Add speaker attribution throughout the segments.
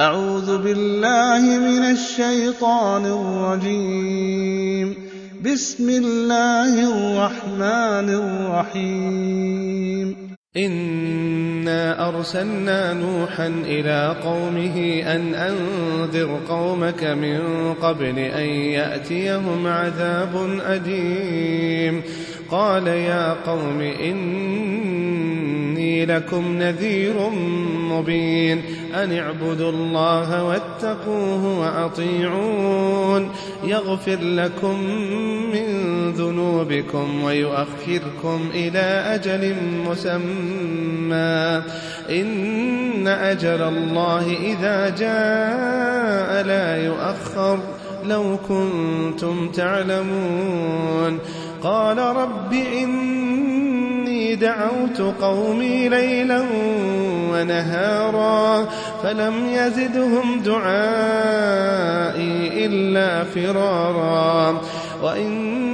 Speaker 1: أعوذ بالله من الشيطان الرجيم. بسم الله الرحمن الرحيم.
Speaker 2: إنا أرسلنا نوحا إلى قومه أن أنذر قومك من قبل أن يأتيهم عذاب أليم. قال يا قوم لكم نذير مبين. أن اعبدوا الله واتقوه وأطيعون. يغفر لكم من ذنوبكم ويؤخركم إلى أجل مسمى. إن أجل الله إذا جاء لا يؤخر. لو كنتم تعلمون. قال رب إني دعوت قومي ليلا ونهارا فلم يزدهم دعائي إلا فرارا. وإني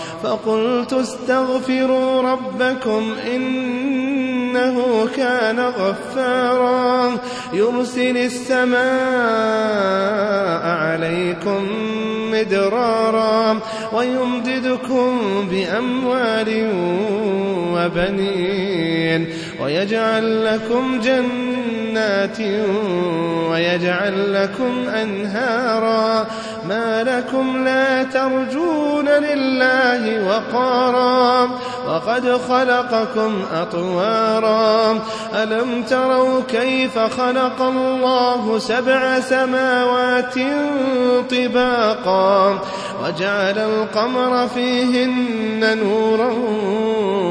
Speaker 2: فقلت استغفروا ربكم إنه كان غفارا يرسل السماء عليكم مدرارا ويمددكم بأموال وبنين ويجعل لكم جنات ويجعل لكم أنهارا ما لكم لا ترجون لله وقارا وقد خلقكم أطوارا ألم تروا كيف خلق الله سبع سماوات طباقا وجعل القمر فيهن نورا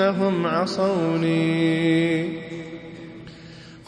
Speaker 2: إنهم عصوني.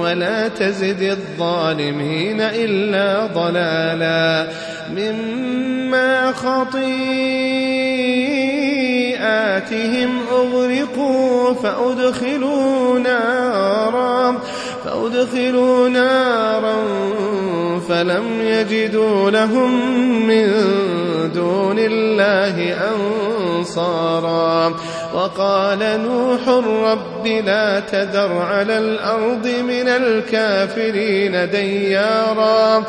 Speaker 2: ولا تزد الظالمين إلا ضلالا مما خطيئاتهم أغرقوا فأدخلوا نارا فأدخلوا نارا فلم يجدوا لهم من دون الله أنصارا. وقال نوح رب لا تذر على الأرض من الكافرين ديارا.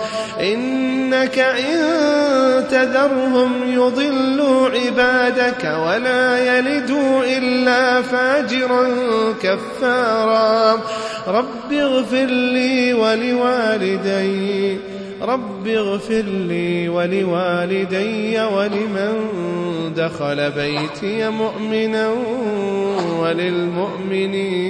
Speaker 2: إنك إن تذرهم يضلوا عبادك ولا يلدوا إلا فاجرا كفارا. رب اغفر لي ولوالدي رب اغفر لي ولوالدي ولمن دخل بيتي مؤمنا وللمؤمنين.